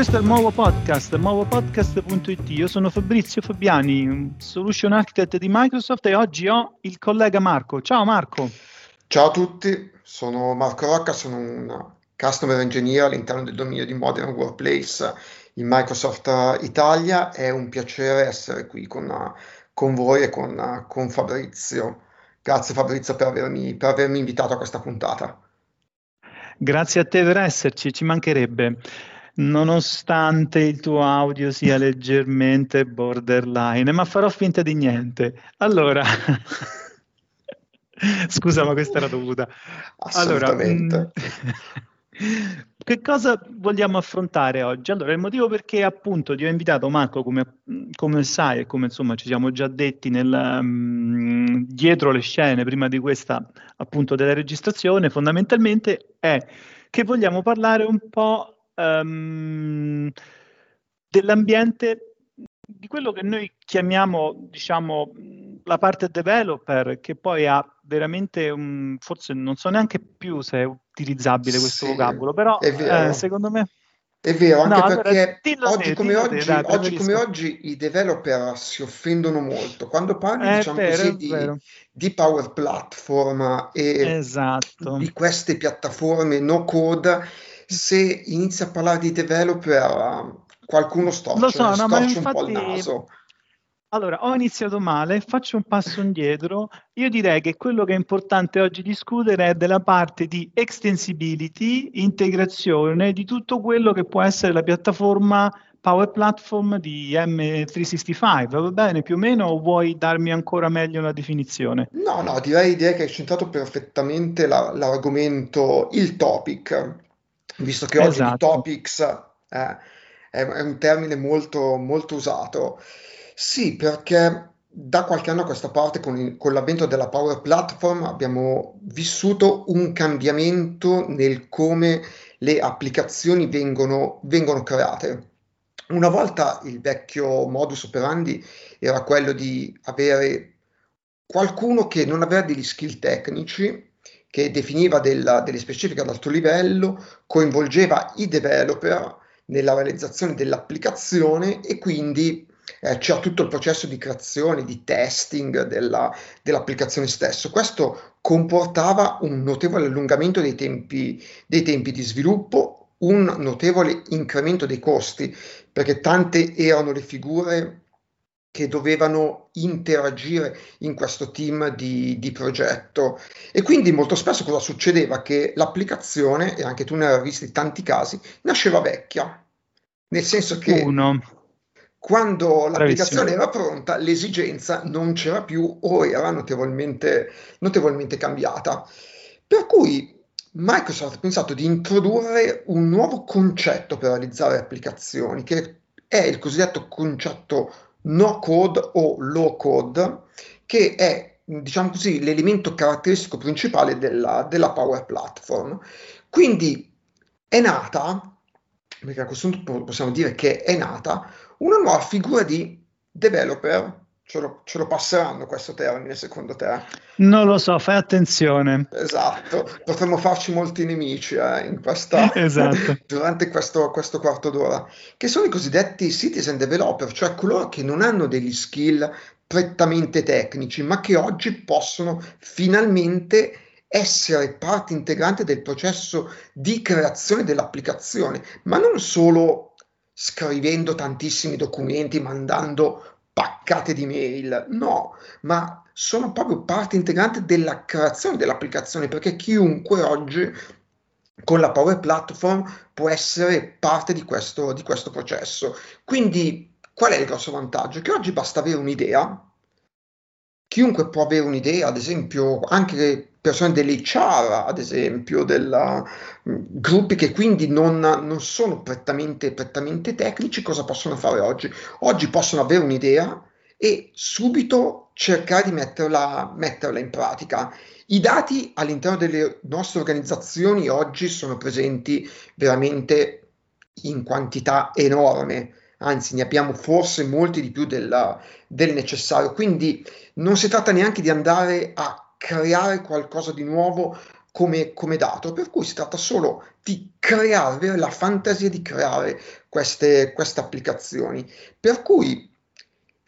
questo è il nuovo podcast, nuovopodcast.it. Io sono Fabrizio Fabiani, Solution Architect di Microsoft e oggi ho il collega Marco. Ciao Marco. Ciao a tutti, sono Marco Rocca, sono un Customer Engineer all'interno del dominio di Modern Workplace in Microsoft Italia. È un piacere essere qui con, con voi e con, con Fabrizio. Grazie Fabrizio per avermi, per avermi invitato a questa puntata. Grazie a te per esserci, ci mancherebbe nonostante il tuo audio sia leggermente borderline, ma farò finta di niente. Allora, scusa, ma questa era dovuta. Assolutamente. Allora, che cosa vogliamo affrontare oggi? Allora, il motivo perché appunto ti ho invitato Marco, come, come sai e come insomma ci siamo già detti nel, um, dietro le scene prima di questa appunto della registrazione, fondamentalmente è che vogliamo parlare un po' um, dell'ambiente, di quello che noi chiamiamo, diciamo, la parte developer, che poi ha veramente, un, forse non so neanche più se è utilizzabile questo sì, vocabolo, però eh, secondo me... È vero, anche no, perché allora, oggi, te, come oggi, te, dai, oggi, come oggi, i developer si offendono molto. Quando parli è diciamo vero, così, di, di, Power Platform e esatto. di queste piattaforme no code, se inizia a parlare di developer, qualcuno storce, Lo so, no, storce infatti, un po' il naso. Allora, ho iniziato male, faccio un passo indietro. Io direi che quello che è importante oggi discutere è della parte di extensibility, integrazione di tutto quello che può essere la piattaforma Power Platform di M365. Va bene più o meno o vuoi darmi ancora meglio la definizione? No, no, direi, direi che hai centrato perfettamente la, l'argomento, il topic visto che oggi esatto. topics eh, è, è, un termine molto, molto usato. Sì, perché da qualche anno a questa parte, con, il, con, l'avvento della Power Platform, abbiamo vissuto un cambiamento nel come le applicazioni vengono, vengono create. Una volta il vecchio modus operandi era quello di avere qualcuno che non aveva degli skill tecnici che definiva della, delle specifiche ad alto livello, coinvolgeva i developer nella realizzazione dell'applicazione e quindi eh, c'era tutto il processo di creazione, di testing della, dell'applicazione stesso. Questo comportava un notevole allungamento dei tempi, dei tempi di sviluppo, un notevole incremento dei costi, perché tante erano le figure che dovevano interagire in questo team di, di, progetto. E quindi molto spesso cosa succedeva? Che l'applicazione, e anche tu ne hai visti tanti casi, nasceva vecchia. Nel senso che Uno. quando l'applicazione era pronta, l'esigenza non c'era più o era notevolmente, notevolmente cambiata. Per cui Microsoft ha pensato di introdurre un nuovo concetto per realizzare applicazioni, che è il cosiddetto concetto no code o low code, che è diciamo così, l'elemento caratteristico principale della, della Power Platform. Quindi è nata, perché a questo punto possiamo dire che è nata, una nuova figura di developer Ce lo, ce lo, passeranno questo termine secondo te? Non lo so, fai attenzione. Esatto, potremmo farci molti nemici eh, questa, esatto. durante questo, questo, quarto d'ora, che sono i cosiddetti citizen developer, cioè coloro che non hanno degli skill prettamente tecnici, ma che oggi possono finalmente essere parte integrante del processo di creazione dell'applicazione, ma non solo scrivendo tantissimi documenti, mandando paccate di mail, no, ma sono proprio parte integrante della creazione dell'applicazione perché chiunque oggi con la Power Platform può essere parte di questo, di questo processo. Quindi qual è il grosso vantaggio? Che oggi basta avere un'idea, chiunque può avere un'idea, ad esempio anche persone dell'HR, ad esempio, della, mh, gruppi che quindi non, non sono prettamente, prettamente tecnici, cosa possono fare oggi? Oggi possono avere un'idea e subito cercare di metterla, metterla in pratica. I dati all'interno delle nostre organizzazioni oggi sono presenti veramente in quantità enorme, anzi ne abbiamo forse molti di più del, del necessario, quindi non si tratta neanche di andare a creare qualcosa di nuovo come, come, dato, per cui si tratta solo di creare, avere la fantasia di creare queste, queste applicazioni. Per cui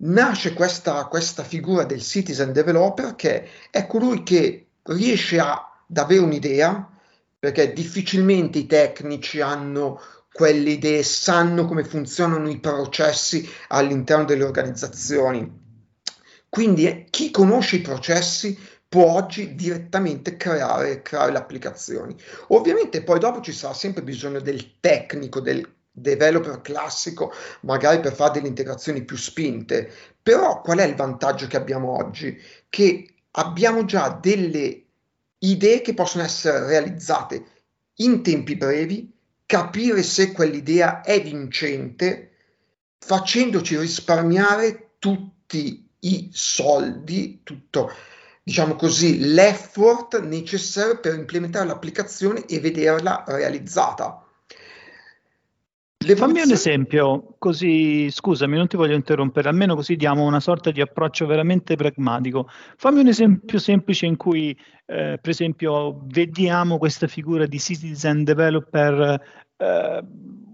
nasce questa, questa figura del citizen developer che è colui che riesce ad avere un'idea, perché difficilmente i tecnici hanno quelle idee, sanno come funzionano i processi all'interno delle organizzazioni. Quindi eh, chi conosce i processi può oggi direttamente creare, creare le applicazioni. Ovviamente poi dopo ci sarà sempre bisogno del tecnico, del developer classico, magari per fare delle integrazioni più spinte. Però qual è il vantaggio che abbiamo oggi? Che abbiamo già delle idee che possono essere realizzate in tempi brevi, capire se quell'idea è vincente, facendoci risparmiare tutti i soldi, tutto diciamo così, l'effort necessario per implementare l'applicazione e vederla realizzata. Fammi un esempio, così scusami, non ti voglio interrompere, almeno così diamo una sorta di approccio veramente pragmatico. Fammi un esempio semplice in cui, eh, per esempio, vediamo questa figura di citizen developer eh,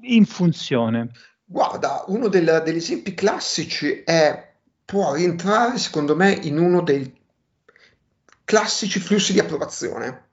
in funzione. Guarda, uno del, degli esempi classici è, può rientrare secondo me in uno dei classici flussi di approvazione.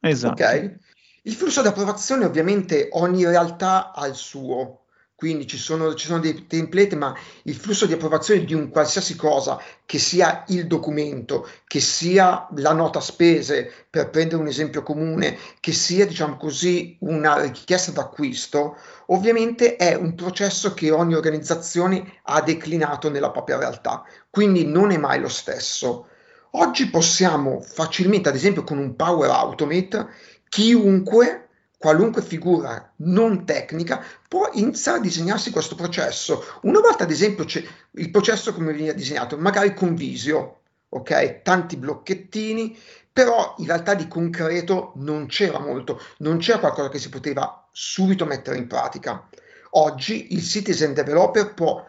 Esatto. Okay? Il flusso di approvazione ovviamente ogni realtà ha il suo, quindi ci sono, ci sono, dei template, ma il flusso di approvazione di un qualsiasi cosa, che sia il documento, che sia la nota spese, per prendere un esempio comune, che sia, diciamo così, una richiesta d'acquisto, ovviamente è un processo che ogni organizzazione ha declinato nella propria realtà, quindi non è mai lo stesso. Oggi possiamo facilmente, ad esempio con un Power Automate, chiunque, qualunque figura non tecnica, può iniziare a disegnarsi questo processo. Una volta, ad esempio, il processo come veniva disegnato, magari con Visio, ok? Tanti blocchettini, però in realtà di concreto non c'era molto, non c'era qualcosa che si poteva subito mettere in pratica. Oggi il citizen developer può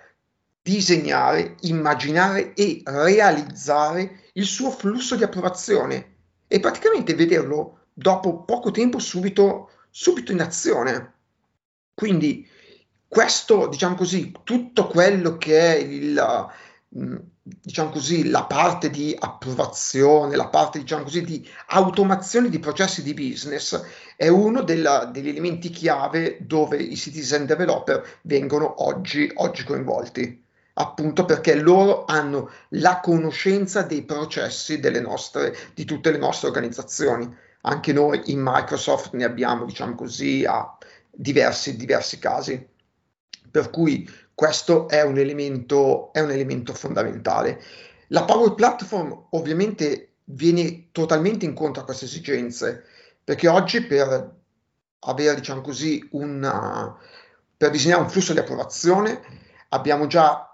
disegnare, immaginare e realizzare il suo flusso di approvazione e praticamente vederlo dopo poco tempo subito, subito in azione. Quindi questo, diciamo così, tutto quello che è il, mm, diciamo così, la parte di approvazione, la parte, diciamo così, di automazione di processi di business è uno della, degli elementi chiave dove i citizen developer vengono oggi, oggi coinvolti appunto perché loro hanno la conoscenza dei processi nostre, di tutte le nostre organizzazioni. Anche noi in Microsoft ne abbiamo, diciamo così, a diversi, diversi casi. Per cui questo è un elemento, è un elemento fondamentale. La Power Platform ovviamente viene totalmente incontro a queste esigenze, perché oggi per avere, diciamo così, una, per disegnare un flusso di approvazione abbiamo già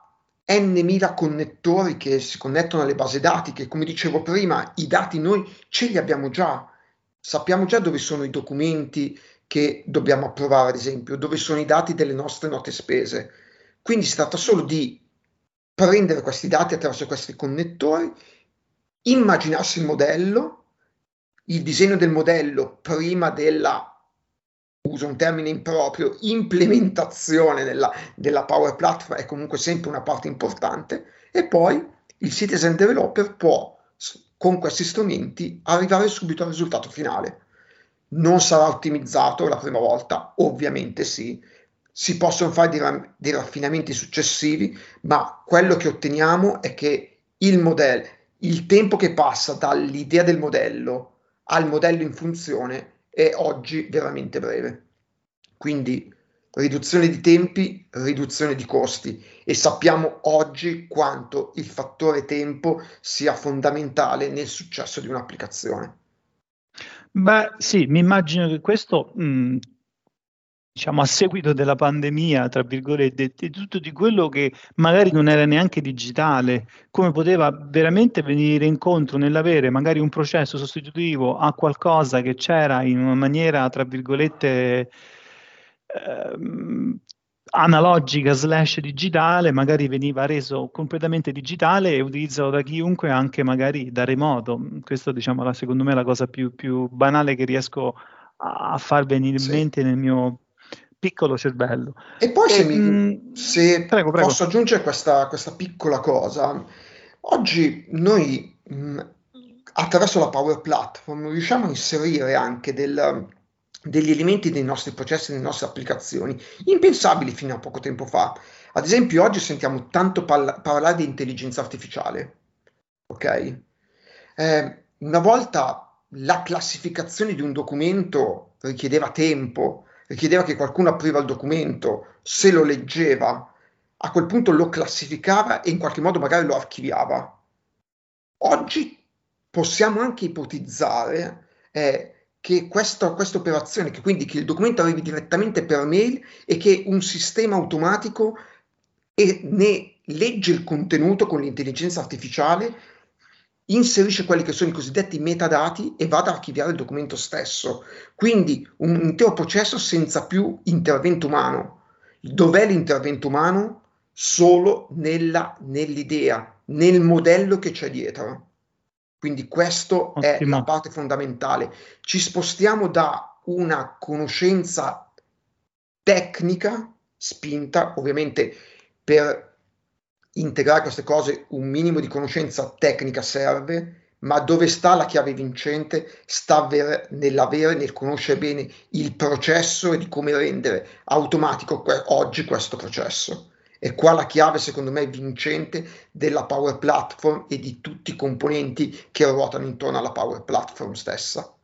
n mila connettori che si connettono alle basi dati, che come dicevo prima, i dati noi ce li abbiamo già, sappiamo già dove sono i documenti che dobbiamo approvare, ad esempio, dove sono i dati delle nostre note spese. Quindi si tratta solo di prendere questi dati attraverso questi connettori, immaginarsi il modello, il disegno del modello prima della uso un termine improprio, implementazione della, della Power Platform è comunque sempre una parte importante e poi il citizen developer può con questi strumenti arrivare subito al risultato finale. Non sarà ottimizzato la prima volta, ovviamente sì, si possono fare dei, dei raffinamenti successivi, ma quello che otteniamo è che il modello, il tempo che passa dall'idea del modello al modello in funzione è oggi veramente breve. Quindi riduzione di tempi, riduzione di costi e sappiamo oggi quanto il fattore tempo sia fondamentale nel successo di un'applicazione. Beh, sì, mi immagino che questo, mh, diciamo, a seguito della pandemia, tra virgolette, di tutto di quello che magari non era neanche digitale, come poteva veramente venire incontro nell'avere magari un processo sostitutivo a qualcosa che c'era in una maniera, tra virgolette, ehm, analogica slash digitale magari veniva reso completamente digitale e utilizzato da chiunque anche magari da remoto. Questo diciamo la, secondo me è la cosa più, più banale che riesco a far venire in mente nel mio piccolo cervello. E poi se, e, mi, mm, se prego, prego. posso aggiungere questa, questa, piccola cosa, oggi noi mh, mm, attraverso la Power Platform riusciamo a inserire anche del, degli elementi dei nostri processi, delle nostre applicazioni, impensabili fino a poco tempo fa. Ad esempio, oggi sentiamo tanto parla- parlare di intelligenza artificiale. Ok? Eh, una volta la classificazione di un documento richiedeva tempo, richiedeva che qualcuno apriva il documento, se lo leggeva, a quel punto lo classificava e in qualche modo magari lo archiviava. Oggi possiamo anche ipotizzare eh, che questa, questa operazione, che quindi che il documento arrivi direttamente per mail e che un sistema automatico ne legge il contenuto con l'intelligenza artificiale, inserisce quelli che sono i cosiddetti metadati e va ad archiviare il documento stesso. Quindi un intero processo senza più intervento umano. Dov'è l'intervento umano? Solo nella, nell'idea, nel modello che c'è dietro. Quindi questa è la parte fondamentale. Ci spostiamo da una conoscenza tecnica spinta, ovviamente per integrare queste cose un minimo di conoscenza tecnica serve, ma dove sta la chiave vincente? Sta ver- nell'avere, nel conoscere bene il processo e di come rendere automatico que- oggi questo processo. E qua la chiave, secondo me, vincente della Power Platform e di tutti i componenti che ruotano intorno alla Power Platform stessa.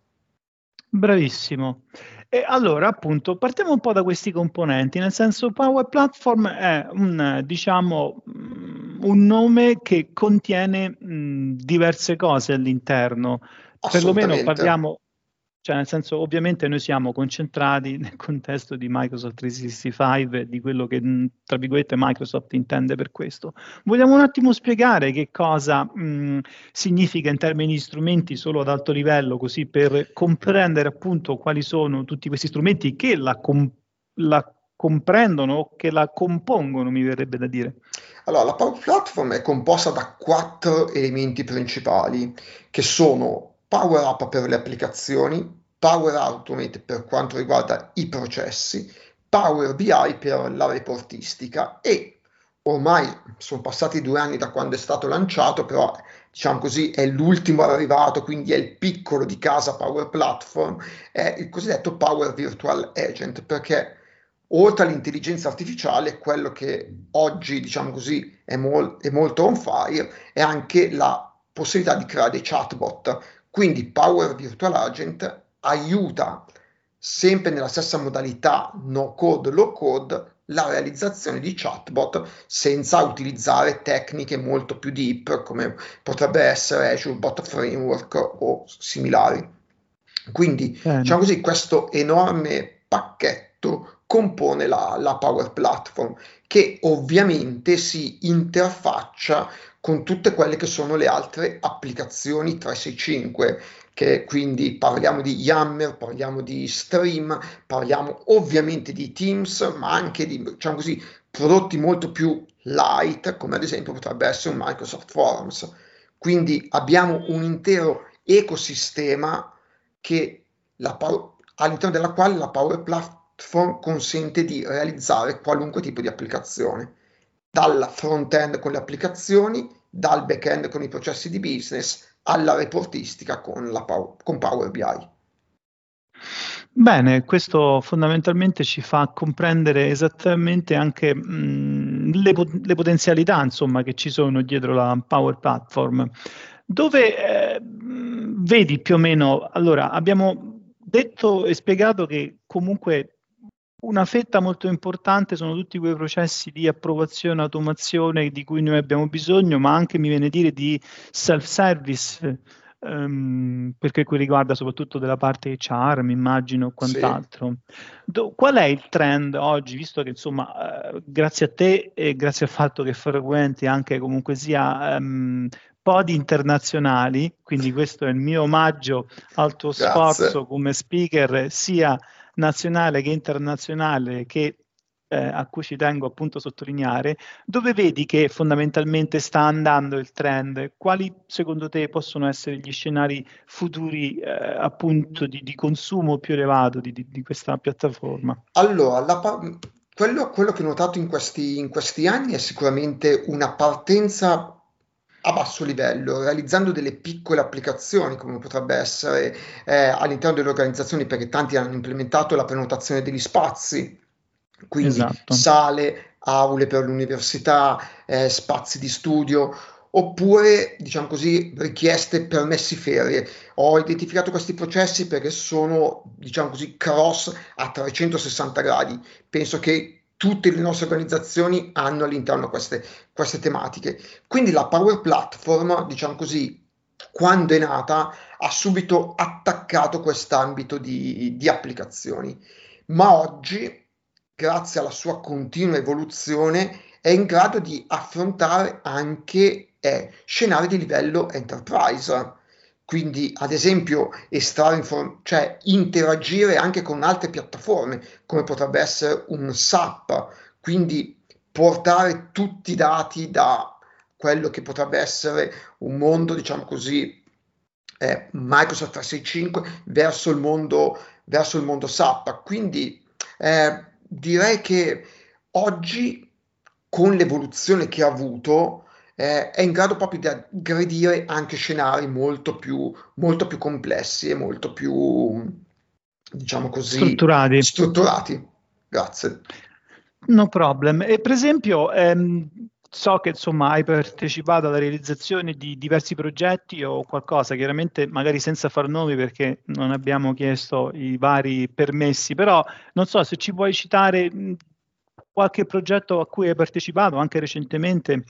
Bravissimo. E allora, appunto, partiamo un po' da questi componenti, nel senso Power Platform è un, diciamo, mm, un nome che contiene mh, diverse cose all'interno. Perlomeno parliamo, cioè, nel senso, ovviamente noi siamo concentrati nel contesto di Microsoft 365 e di quello che, tra virgolette, Microsoft intende per questo. Vogliamo un attimo spiegare che cosa mh, significa in termini di strumenti solo ad alto livello, così per comprendere appunto quali sono tutti questi strumenti che la, com- la comprendono o che la compongono, mi verrebbe da dire. Allora, la Power Platform è composta da quattro elementi principali, che sono Power Up per le applicazioni, Power Automate per quanto riguarda i processi, Power BI per la reportistica e ormai sono passati due anni da quando è stato lanciato, però diciamo così è l'ultimo arrivato, quindi è il piccolo di casa Power Platform, è il cosiddetto Power Virtual Agent, perché oltre all'intelligenza artificiale, quello che oggi, diciamo così, è, mol- è molto on fire, è anche la possibilità di creare dei chatbot, quindi Power Virtual Agent aiuta sempre nella stessa modalità no code, low code la realizzazione di chatbot senza utilizzare tecniche molto più deep come potrebbe essere Azure Bot Framework o similari. Quindi, Bene. diciamo così, questo enorme pacchetto compone la, la Power Platform che ovviamente si interfaccia con tutte quelle che sono le altre applicazioni 365 che quindi parliamo di Yammer, parliamo di Stream, parliamo ovviamente di Teams, ma anche di diciamo così, prodotti molto più light, come ad esempio potrebbe essere un Microsoft Forms. Quindi abbiamo un intero ecosistema che la, all'interno della quale la Power consente di realizzare qualunque tipo di applicazione dal front-end con le applicazioni, dal back-end con i processi di business, alla reportistica con, la, con Power BI. Bene, questo fondamentalmente ci fa comprendere esattamente anche mh, le, le, potenzialità insomma, che ci sono dietro la Power Platform, dove eh, vedi più o meno, allora abbiamo detto e spiegato che comunque una fetta molto importante sono tutti quei processi di approvazione, automazione di cui noi abbiamo bisogno, ma anche mi viene a dire di self-service, um, perché qui riguarda soprattutto della parte HR, mi immagino, quant'altro. Sì. Do, qual è il trend oggi, visto che insomma, uh, grazie a te e grazie al fatto che frequenti anche comunque sia um, podi internazionali, quindi questo è il mio omaggio al tuo grazie. sforzo come speaker, sia nazionale che internazionale che eh, a cui ci tengo appunto a sottolineare, dove vedi che fondamentalmente sta andando il trend? Quali secondo te possono essere gli scenari futuri eh, appunto di, di, consumo più elevato di, di, di questa piattaforma? Allora, pa- quello, quello, che ho notato in questi, in questi anni è sicuramente una partenza a basso livello, realizzando delle piccole applicazioni, come potrebbe essere eh, all'interno delle organizzazioni, perché tanti hanno implementato la prenotazione degli spazi, quindi esatto. sale, aule per l'università, eh, spazi di studio, oppure, diciamo così, richieste permessi ferie. Ho identificato questi processi perché sono, diciamo così, cross a 360 gradi. Penso che tutte le nostre organizzazioni hanno all'interno queste, queste tematiche. Quindi la Power Platform, diciamo così, quando è nata, ha subito attaccato quest'ambito di, di applicazioni. Ma oggi, grazie alla sua continua evoluzione, è in grado di affrontare anche eh, scenari di livello enterprise quindi, ad esempio, estrarre inform- cioè interagire anche con altre piattaforme, come potrebbe essere un SAP, quindi portare tutti i dati da quello che potrebbe essere un mondo, diciamo così, eh, Microsoft 365 verso il mondo, verso il mondo SAP. Quindi eh, direi che oggi, con l'evoluzione che ha avuto, eh, è in grado proprio di aggredire anche scenari molto più, molto più complessi e molto più, diciamo così, strutturati. strutturati. Grazie. No problem. E per esempio, ehm, so che insomma hai partecipato alla realizzazione di diversi progetti o qualcosa, chiaramente magari senza far nomi perché non abbiamo chiesto i vari permessi, però non so se ci puoi citare qualche progetto a cui hai partecipato anche recentemente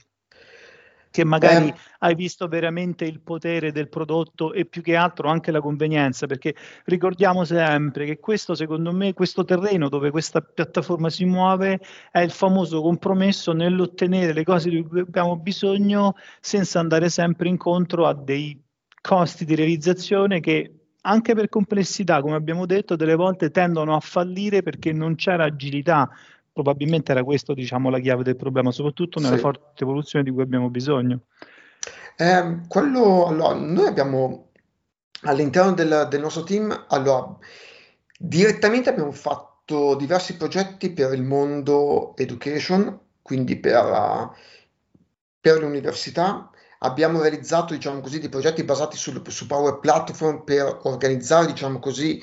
che magari eh. hai visto veramente il potere del prodotto e più che altro anche la convenienza, perché ricordiamo sempre che questo, secondo me, questo terreno dove questa piattaforma si muove è il famoso compromesso nell'ottenere le cose di cui abbiamo bisogno senza andare sempre incontro a dei costi di realizzazione che anche per complessità, come abbiamo detto, delle volte tendono a fallire perché non c'era agilità probabilmente era questo diciamo, la chiave del problema, soprattutto nella sì. forte evoluzione di cui abbiamo bisogno. Eh, quello, allora, noi abbiamo all'interno del, del, nostro team, allora, direttamente abbiamo fatto diversi progetti per il mondo education, quindi per, per l'università. Abbiamo realizzato, diciamo così, dei progetti basati sul, su Power Platform per organizzare, diciamo così,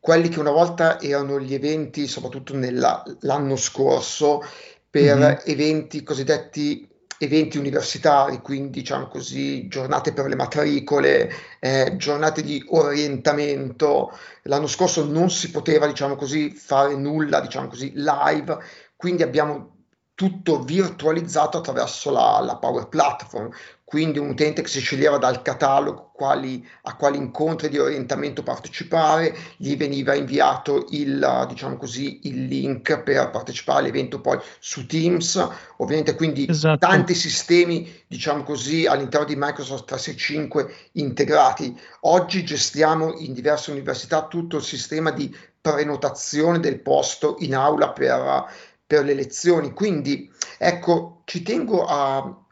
quelli che una volta erano gli eventi, soprattutto nella, l'anno scorso, per mm-hmm. eventi cosiddetti eventi universitari, quindi diciamo così, giornate per le matricole, eh, giornate di orientamento. L'anno scorso non si poteva, diciamo così, fare nulla, diciamo così, live, quindi abbiamo tutto virtualizzato attraverso la, la Power Platform quindi un utente che si sceglieva dal catalogo quali, a quali incontri di orientamento partecipare, gli veniva inviato il, diciamo così, il link per partecipare all'evento poi su Teams, ovviamente quindi esatto. tanti sistemi, diciamo così, all'interno di Microsoft 365 integrati. Oggi gestiamo in diverse università tutto il sistema di prenotazione del posto in aula per, per le lezioni, quindi ecco, ci tengo a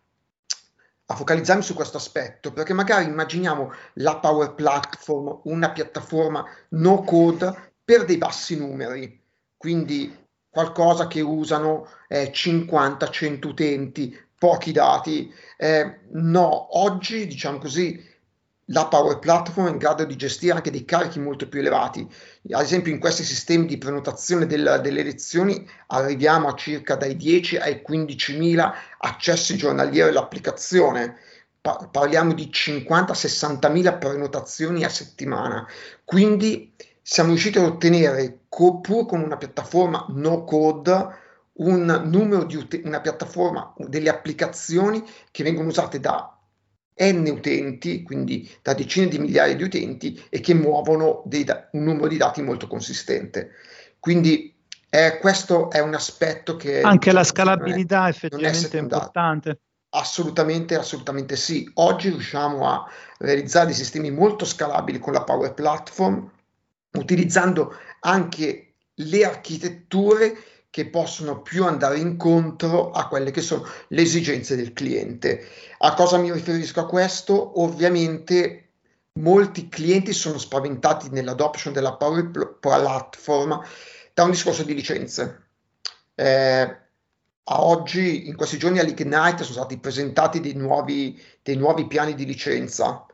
a focalizzarmi su questo aspetto, perché magari immaginiamo la Power Platform, una piattaforma no code per dei bassi numeri, quindi qualcosa che usano eh, 50-100 utenti, pochi dati. Eh, no, oggi diciamo così la Power Platform è in grado di gestire anche dei carichi molto più elevati. Ad esempio in questi sistemi di prenotazione del, delle lezioni arriviamo a circa dai 10 ai 15.000 accessi giornalieri all'applicazione. Pa- parliamo di 50-60.000 prenotazioni a settimana. Quindi siamo riusciti ad ottenere, co- pur con una piattaforma no code, un numero di ut- una piattaforma, delle applicazioni che vengono usate da n utenti, quindi da decine di migliaia di utenti e che muovono da- un numero di dati molto consistente. Quindi eh, questo è un aspetto che... Anche la scalabilità è, effettivamente è importante. Assolutamente, assolutamente sì. Oggi riusciamo a realizzare dei sistemi molto scalabili con la Power Platform, utilizzando anche le architetture che possono più andare incontro a quelle che sono le esigenze del cliente. A cosa mi riferisco a questo? Ovviamente molti clienti sono spaventati nell'adoption della Power Platform da un discorso di licenze. Eh, a oggi, in questi giorni all'Ignite sono stati presentati dei nuovi, dei nuovi piani di licenza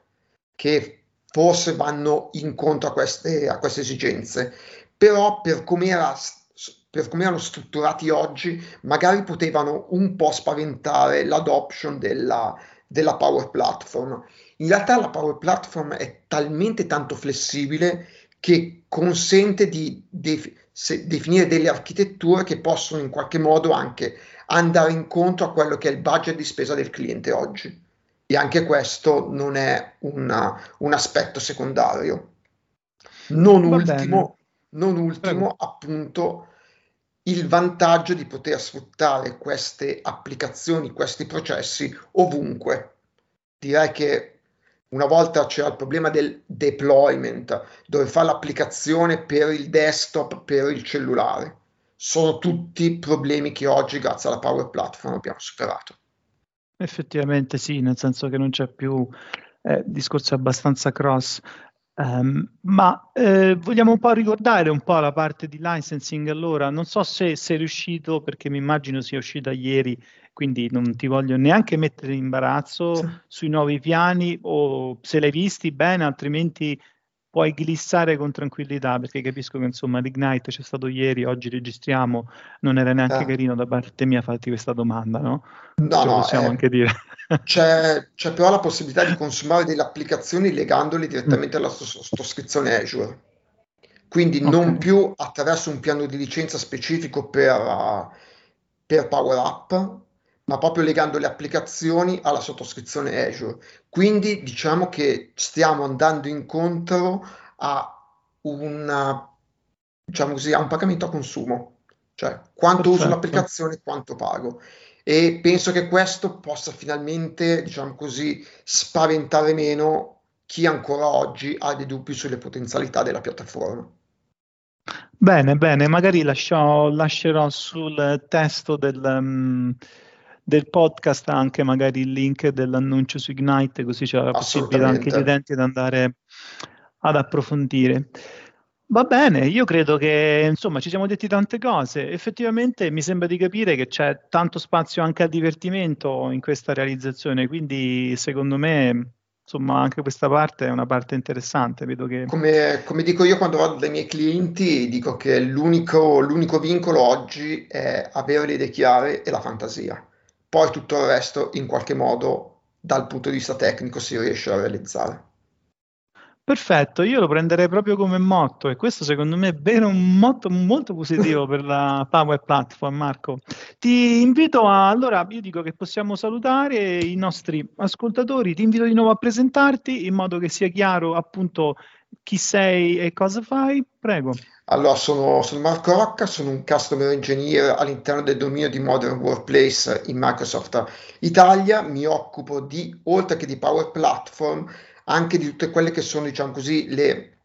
che forse vanno incontro a queste, a queste esigenze, però per come, era, per come erano strutturati oggi, magari potevano un po' spaventare l'adoption della, della Power Platform. In realtà la Power Platform è talmente tanto flessibile che consente di def- definire delle architetture che possono in qualche modo anche andare incontro a quello che è il budget di spesa del cliente oggi. E anche questo non è una, un aspetto secondario. Non Va ultimo, non ultimo appunto, il vantaggio di poter sfruttare queste applicazioni, questi processi ovunque. Direi che una volta c'era il problema del deployment, dove fa l'applicazione per il desktop, per il cellulare. Sono tutti problemi che oggi, grazie alla Power Platform, abbiamo superato. Effettivamente sì, nel senso che non c'è più eh, discorso abbastanza cross. Um, ma eh, vogliamo un po' ricordare un po' la parte di licensing allora, non so se sei riuscito, perché mi immagino sia uscita ieri, quindi non ti voglio neanche mettere in imbarazzo sì. sui nuovi piani o se l'hai visti bene, altrimenti puoi glissare con tranquillità perché capisco che insomma l'Ignite c'è stato ieri, oggi registriamo, non era neanche eh. carino da parte mia farti questa domanda, no? No, Ce no, possiamo eh, anche dire. C'è, c'è, però la possibilità di consumare delle applicazioni legandole direttamente alla sottoscrizione Azure. Quindi okay. non più attraverso un piano di licenza specifico per, per Power Up, ma proprio legando le applicazioni alla sottoscrizione Azure. Quindi diciamo che stiamo andando incontro a, una, diciamo così, a un pagamento a consumo, cioè quanto Perfetto. uso l'applicazione, quanto pago. E penso che questo possa finalmente, diciamo così, spaventare meno chi ancora oggi ha dei dubbi sulle potenzialità della piattaforma. Bene, bene, magari lascio, lascerò sul testo del, um, del podcast anche magari il link dell'annuncio su Ignite, così c'è la possibilità anche gli utenti di andare ad approfondire. Va bene, io credo che insomma ci siamo detti tante cose. Effettivamente mi sembra di capire che c'è tanto spazio anche al divertimento in questa realizzazione, quindi secondo me insomma anche questa parte è una parte interessante. Vedo che... come, come dico io quando vado dai miei clienti, dico che l'unico, l'unico vincolo oggi è avere le idee chiare e la fantasia poi tutto il resto in qualche modo dal punto di vista tecnico si riesce a realizzare. Perfetto, io lo prenderei proprio come motto e questo secondo me è vero un motto molto positivo per la Power Platform, Marco. Ti invito a, allora io dico che possiamo salutare i nostri ascoltatori, ti invito di nuovo a presentarti in modo che sia chiaro appunto chi sei e cosa fai, prego. Allora, sono, sono, Marco Rocca, sono un Customer Engineer all'interno del dominio di Modern Workplace in Microsoft Italia. Mi occupo di, oltre che di Power Platform, anche di tutte quelle che sono, diciamo così, le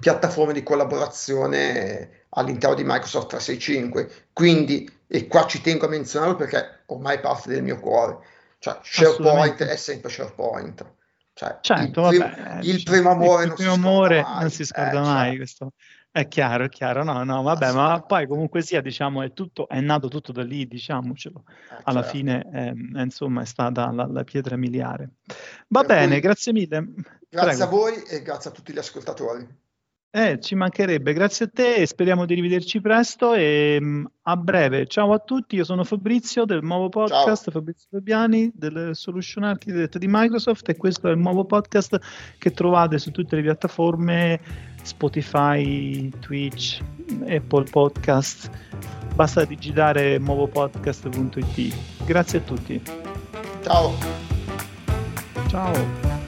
piattaforme di collaborazione all'interno di Microsoft 365. Quindi, e qua ci tengo a menzionarlo perché ormai parte del mio cuore, cioè SharePoint è sempre SharePoint. Cioè, certo, il, vabbè, il primo amore, il non, primo si amore non si scorda eh, mai. Cioè, questo. È chiaro, è chiaro, no, no, vabbè, ma poi comunque sia, diciamo, è tutto, è nato tutto da lì, diciamocelo. Eh, Alla certo. fine, eh, insomma, è stata la, la pietra miliare. Va per bene, cui, grazie mille. Grazie Prego. a voi e grazie a tutti gli ascoltatori. Eh, ci mancherebbe, grazie a te e speriamo di rivederci presto e um, a breve. Ciao a tutti, io sono Fabrizio del nuovo podcast, Ciao. Fabrizio Fabiani del Solution Architect di Microsoft e questo è il nuovo podcast che trovate su tutte le piattaforme Spotify, Twitch, Apple Podcast. Basta digitare nuovopodcast.it. Grazie a tutti. Ciao. Ciao.